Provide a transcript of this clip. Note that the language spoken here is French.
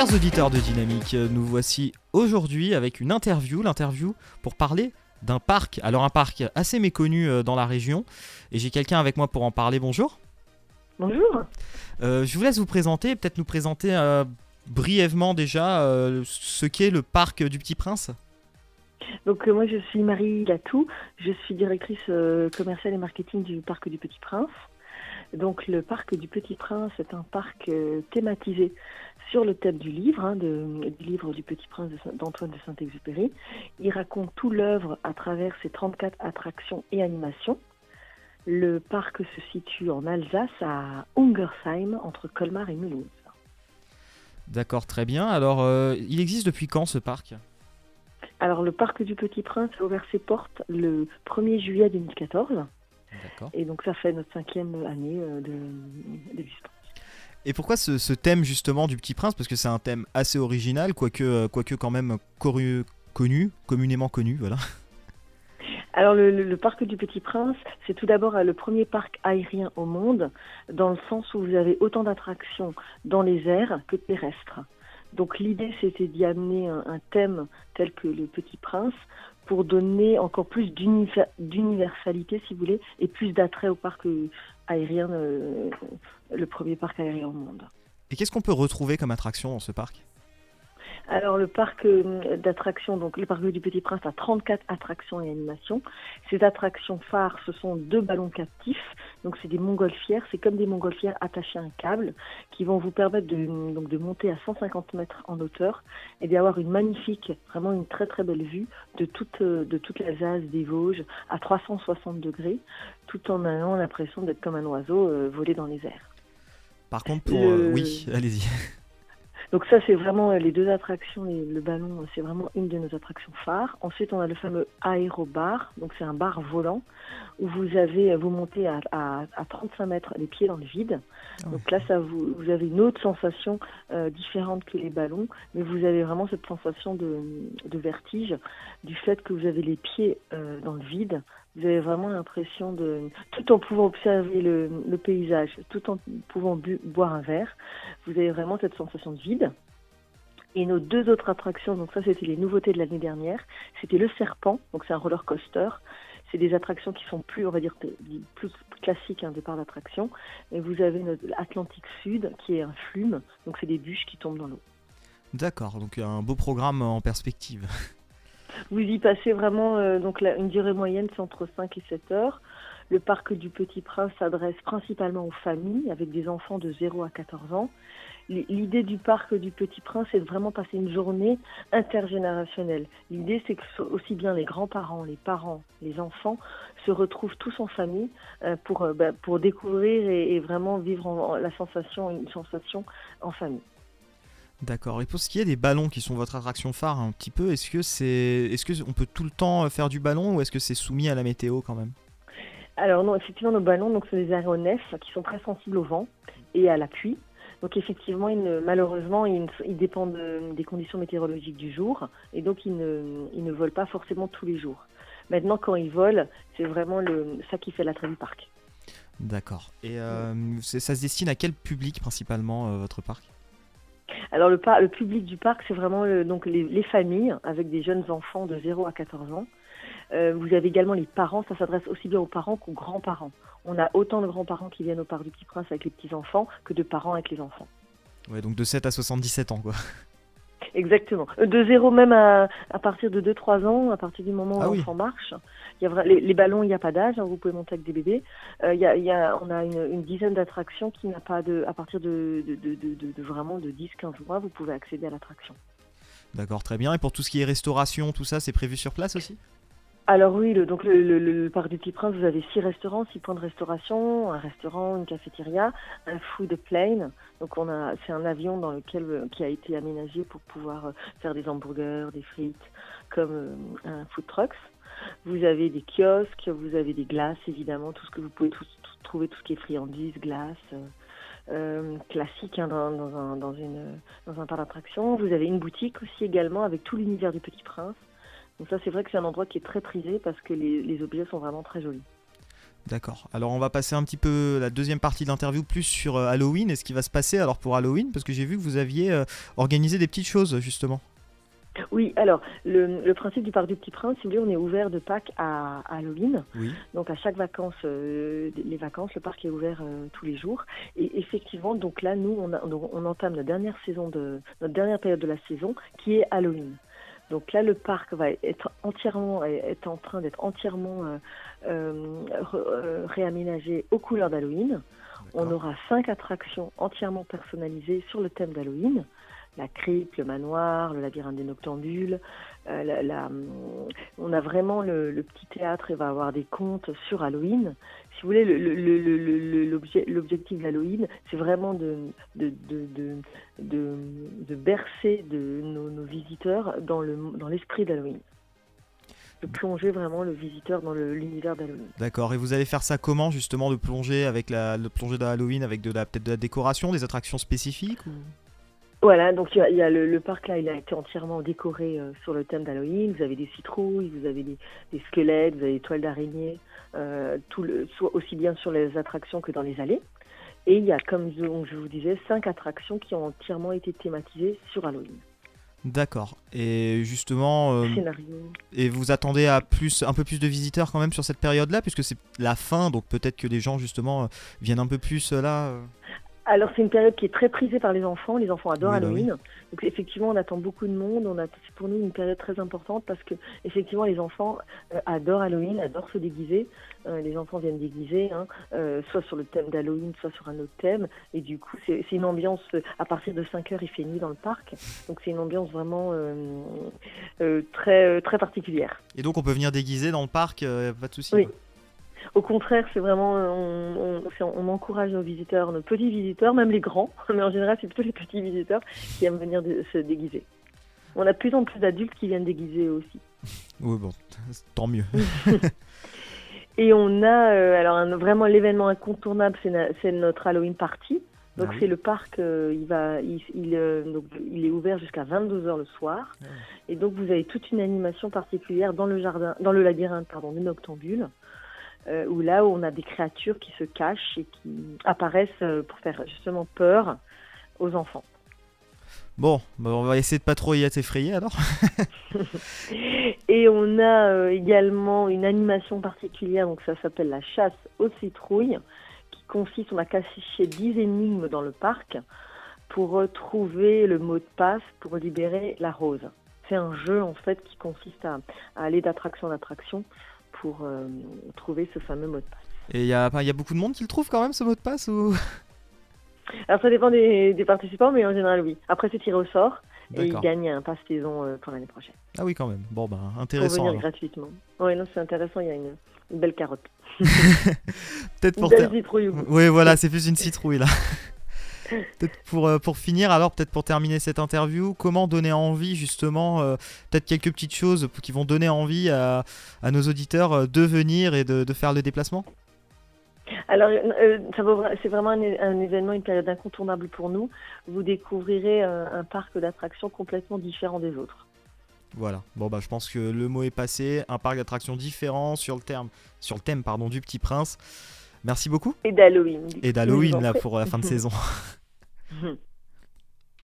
Chers auditeurs de Dynamique, nous voici aujourd'hui avec une interview, l'interview pour parler d'un parc, alors un parc assez méconnu euh, dans la région, et j'ai quelqu'un avec moi pour en parler, bonjour. Bonjour. Euh, je vous laisse vous présenter, peut-être nous présenter euh, brièvement déjà euh, ce qu'est le parc du Petit Prince. Donc moi je suis Marie Latou, je suis directrice commerciale et marketing du parc du Petit Prince. Donc le parc du Petit Prince est un parc thématisé sur le thème du livre, hein, de- du livre du Petit Prince de d'Antoine de Saint-Exupéry. Il raconte tout l'œuvre à travers ses 34 attractions et animations. Le parc se situe en Alsace, à Ungersheim, entre Colmar et Mulhouse. D'accord, très bien. Alors, euh, il existe depuis quand ce parc? Alors le parc du Petit Prince a ouvert ses portes le 1er juillet 2014. D'accord. Et donc ça fait notre cinquième année euh, de- d'existence. Et pourquoi ce, thème justement du Petit Prince? Parce que c'est un thème assez original, quoique, euh, quoique quand même connu, communément connu, voilà. Alors le, parc du Petit Prince, c'est tout d'abord euh, le premier parc aérien au monde, dans le sens où vous avez autant d'attractions dans les airs que terrestres. Donc l'idée c'était d'y amener un, thème tel que le Petit Prince pour donner encore plus d'univer- d'universalité, si vous voulez, et plus d'attrait au parc euh, aérien, euh, le premier parc aérien au monde. Et qu'est-ce qu'on peut retrouver comme attraction dans ce parc? Alors le parc euh, d'attractions, donc le parc du Petit Prince a 34 attractions et animations. Ces attractions phares, ce sont deux ballons captifs. Donc c'est des montgolfières, c'est comme des montgolfières attachées à un câble qui vont vous permettre de, donc, de monter à 150 mètres en hauteur et d'avoir une magnifique, vraiment une très très belle vue de toute, euh, de toute l'Alsace, des Vosges à 360 degrés, tout en ayant l'impression d'être comme un oiseau euh, volé dans les airs. Par contre, pour... Euh, oui, allez-y. Donc ça, c'est vraiment euh, les deux attractions. et le ballon, euh, c'est vraiment une de nos attractions phares. Ensuite, on a le fameux aérobar. Donc c'est un bar volant où vous avez, euh, vous montez à, à, à 35 mètres les pieds dans le vide. Ouais. Donc là, ça vous, vous avez une autre sensation euh, différente que les ballons, mais vous avez vraiment cette sensation de, de vertige du fait que vous avez les pieds euh, dans le vide. Vous avez vraiment l'impression de, tout en pouvant observer le, paysage, tout en pouvant boire un verre, vous avez vraiment cette sensation de vide. Et nos deux autres attractions, donc ça c'était les nouveautés de l'année dernière, c'était le serpent, donc c'est un roller coaster. C'est des attractions qui sont plus, on va dire, plus classiques, un départ d'attraction. Et vous avez notre Atlantique Sud, qui est un flume, donc c'est des bûches qui tombent dans l'eau. D'accord, donc un beau programme en perspective. Vous y passez vraiment, euh, donc une durée moyenne, c'est entre 5 et 7 heures. Le parc du Petit Prince s'adresse principalement aux familles avec des enfants de 0 à 14 ans. L'idée du parc du Petit Prince, c'est de vraiment passer une journée intergénérationnelle. L'idée, c'est que aussi bien les grands-parents, les parents, les enfants se retrouvent tous en famille euh, pour, euh, bah, pour découvrir et, vraiment vivre la sensation, une sensation en famille. D'accord. Et pour ce qui est des ballons qui sont votre attraction phare un petit peu, est-ce que c'est, est-ce que on peut tout le temps euh, faire du ballon ou est-ce que c'est soumis à la météo quand même? Alors non, effectivement, nos ballons, donc, sont des aéronefs qui sont très sensibles au vent et à la pluie. Donc effectivement, ils ne- malheureusement, ils, dépendent de- des conditions météorologiques du jour et donc ils ne, ils ne volent pas forcément tous les jours. Maintenant, quand ils volent, c'est vraiment le, ça qui fait l'attrait du parc. D'accord. Et euh, ça se destine à quel public principalement euh, votre parc? Alors le, public du parc, c'est vraiment le- donc les, les familles avec des jeunes enfants de 0 à 14 ans. Euh, vous avez également les parents, ça s'adresse aussi bien aux parents qu'aux grands-parents. On a autant de grands-parents qui viennent au parc du Petit Prince avec les petits-enfants que de parents avec les enfants. Ouais, donc de 7 à 77 ans quoi. Exactement. Euh, De zéro même à, à partir de 2-3 ans, à partir du moment où Ah oui. l'enfant marche. Il y a les, les ballons, il n'y a pas d'âge, hein, vous pouvez monter avec des bébés. Euh, il y a, il y a- on a une, une dizaine d'attractions qui n'a pas de. À partir de- de vraiment de 10-15 mois, vous pouvez accéder à l'attraction. D'accord, très bien. Et pour tout ce qui est restauration, tout ça, c'est prévu sur place aussi? Alors oui, le, donc le, parc du Petit Prince, vous avez six restaurants, six points de restauration, un restaurant, une cafétéria, un food plane. Donc on a, c'est un avion dans lequel euh, qui a été aménagé pour pouvoir euh, faire des hamburgers, des frites, comme euh, un food trucks. Vous avez des kiosques, vous avez des glaces évidemment, tout ce que vous pouvez trouver, tout ce qui est friandises, glaces. euh, classique hein, dans, dans un, dans, une, dans un parc d'attraction. Vous avez une boutique aussi également avec tout l'univers du Petit Prince. Donc ça, c'est vrai que c'est un endroit qui est très prisé parce que les, les objets sont vraiment très jolis. D'accord. Alors on va passer un petit peu la deuxième partie de l'interview plus sur euh, Halloween et ce qui va se passer alors pour Halloween parce que j'ai vu que vous aviez euh, organisé des petites choses justement. Oui, alors le, principe du Parc du Petit Prince, si vous voulez, on est ouvert de Pâques à, Halloween. Oui. Donc à chaque vacances, euh, les vacances, le parc est ouvert tous les jours. Et effectivement, donc là, nous, on, on entame la dernière saison de notre dernière période de la saison, qui est Halloween. Donc là, le parc va être entièrement, est en train d'être entièrement euh, euh, euh, réaménagé aux couleurs d'Halloween. On aura cinq attractions entièrement personnalisées sur le thème d'Halloween la crypte, le manoir, le labyrinthe des noctambules. Euh, on a vraiment le, petit théâtre et va avoir des contes sur Halloween. Si vous voulez, l'objectif d'Halloween, c'est vraiment de, bercer de nos, visiteurs dans l'esprit d'Halloween de plonger vraiment le visiteur dans l'univers d'Halloween. D'accord. Et vous allez faire ça comment justement de plonger avec la le plongée d'Halloween avec peut-être de la décoration, des attractions spécifiques. Voilà, donc il y a, le, parc là, il a été entièrement décoré euh, sur le thème d'Halloween. Vous avez des citrouilles, vous avez des, squelettes, vous avez des toiles d'araignée, euh, tout le, soit aussi bien sur les attractions que dans les allées. Et il y a, comme je, vous disais, cinq attractions qui ont entièrement été thématisées sur Halloween. D'accord. Et justement, euh, et vous attendez à plus, un peu plus de visiteurs quand même sur cette période-là, puisque c'est la fin, donc peut-être que les gens justement viennent un peu plus là. Alors c'est une période qui est très prisée par les enfants. Les enfants adorent bah Halloween. Donc effectivement, on attend beaucoup de monde. On a, c'est pour nous une période très importante parce que effectivement, les enfants euh, adorent Halloween, adorent se déguiser. Euh, les enfants viennent déguiser, hein, euh, soit sur le thème d'Halloween, soit sur un autre thème. Et du coup, c'est, une ambiance. À partir de 5 heures, il fait nuit dans le parc. Donc c'est une ambiance vraiment très très particulière. Et donc on peut venir déguiser dans le parc, pas de souci. Oui. Au contraire, c'est vraiment, on, on, encourage nos visiteurs, nos petits visiteurs, même les grands, mais en général, c'est plutôt les petits visiteurs qui aiment venir se déguiser. On a de plus en plus d'adultes qui viennent déguiser aussi. Oui, bon, tant mieux. Et on a, euh, alors vraiment l'événement incontournable, c'est notre Halloween party. Donc ah c'est le parc, euh, il va, il, euh, donc, il est ouvert jusqu'à 22h le soir. Ah Et donc vous avez toute une animation particulière dans le jardin, dans le labyrinthe, pardon, du Noctambule. Euh, où là où on a des créatures qui se cachent et qui apparaissent euh, pour faire justement peur aux enfants. Bon, bah, on va essayer de pas trop y être effrayé alors. et on a euh, également une animation particulière, donc ça s'appelle la chasse aux citrouilles, qui consiste, on a caché 10 énigmes dans le parc pour retrouver le mot de passe pour libérer la rose. C'est un jeu en fait qui consiste à aller d'attraction en attraction pour euh, trouver ce fameux mot de passe. Et il y, a, y a beaucoup de monde qui le trouve quand même ce mot de passe ou? Alors ça dépend des, participants, mais en général oui. Après c'est tiré au sort et ils gagnent un passe saison euh, pour l'année prochaine. Ah oui quand même. Bon bah intéressant. Pour venir gratuitement. Oui non c'est intéressant, il y a une, belle carotte. Peut-être pour. Une belle citrouille. Oui voilà c'est plus une citrouille là. Peut-être pour, euh, pour finir, alors peut-être pour terminer cette interview, comment donner envie justement, euh, peut-être quelques petites choses qui vont donner envie à, à nos auditeurs euh, de venir et de, de faire le déplacement? Alors, c'est vraiment un, événement, une période incontournable pour nous. Vous découvrirez un, parc d'attractions complètement différent des autres. Voilà. Bon bah je pense que le mot est passé. Un parc d'attractions différent sur le terme, sur le thème pardon du Petit Prince. Merci beaucoup. Et d'Halloween. Et d'Halloween là pour la fin de saison. Mm-hmm.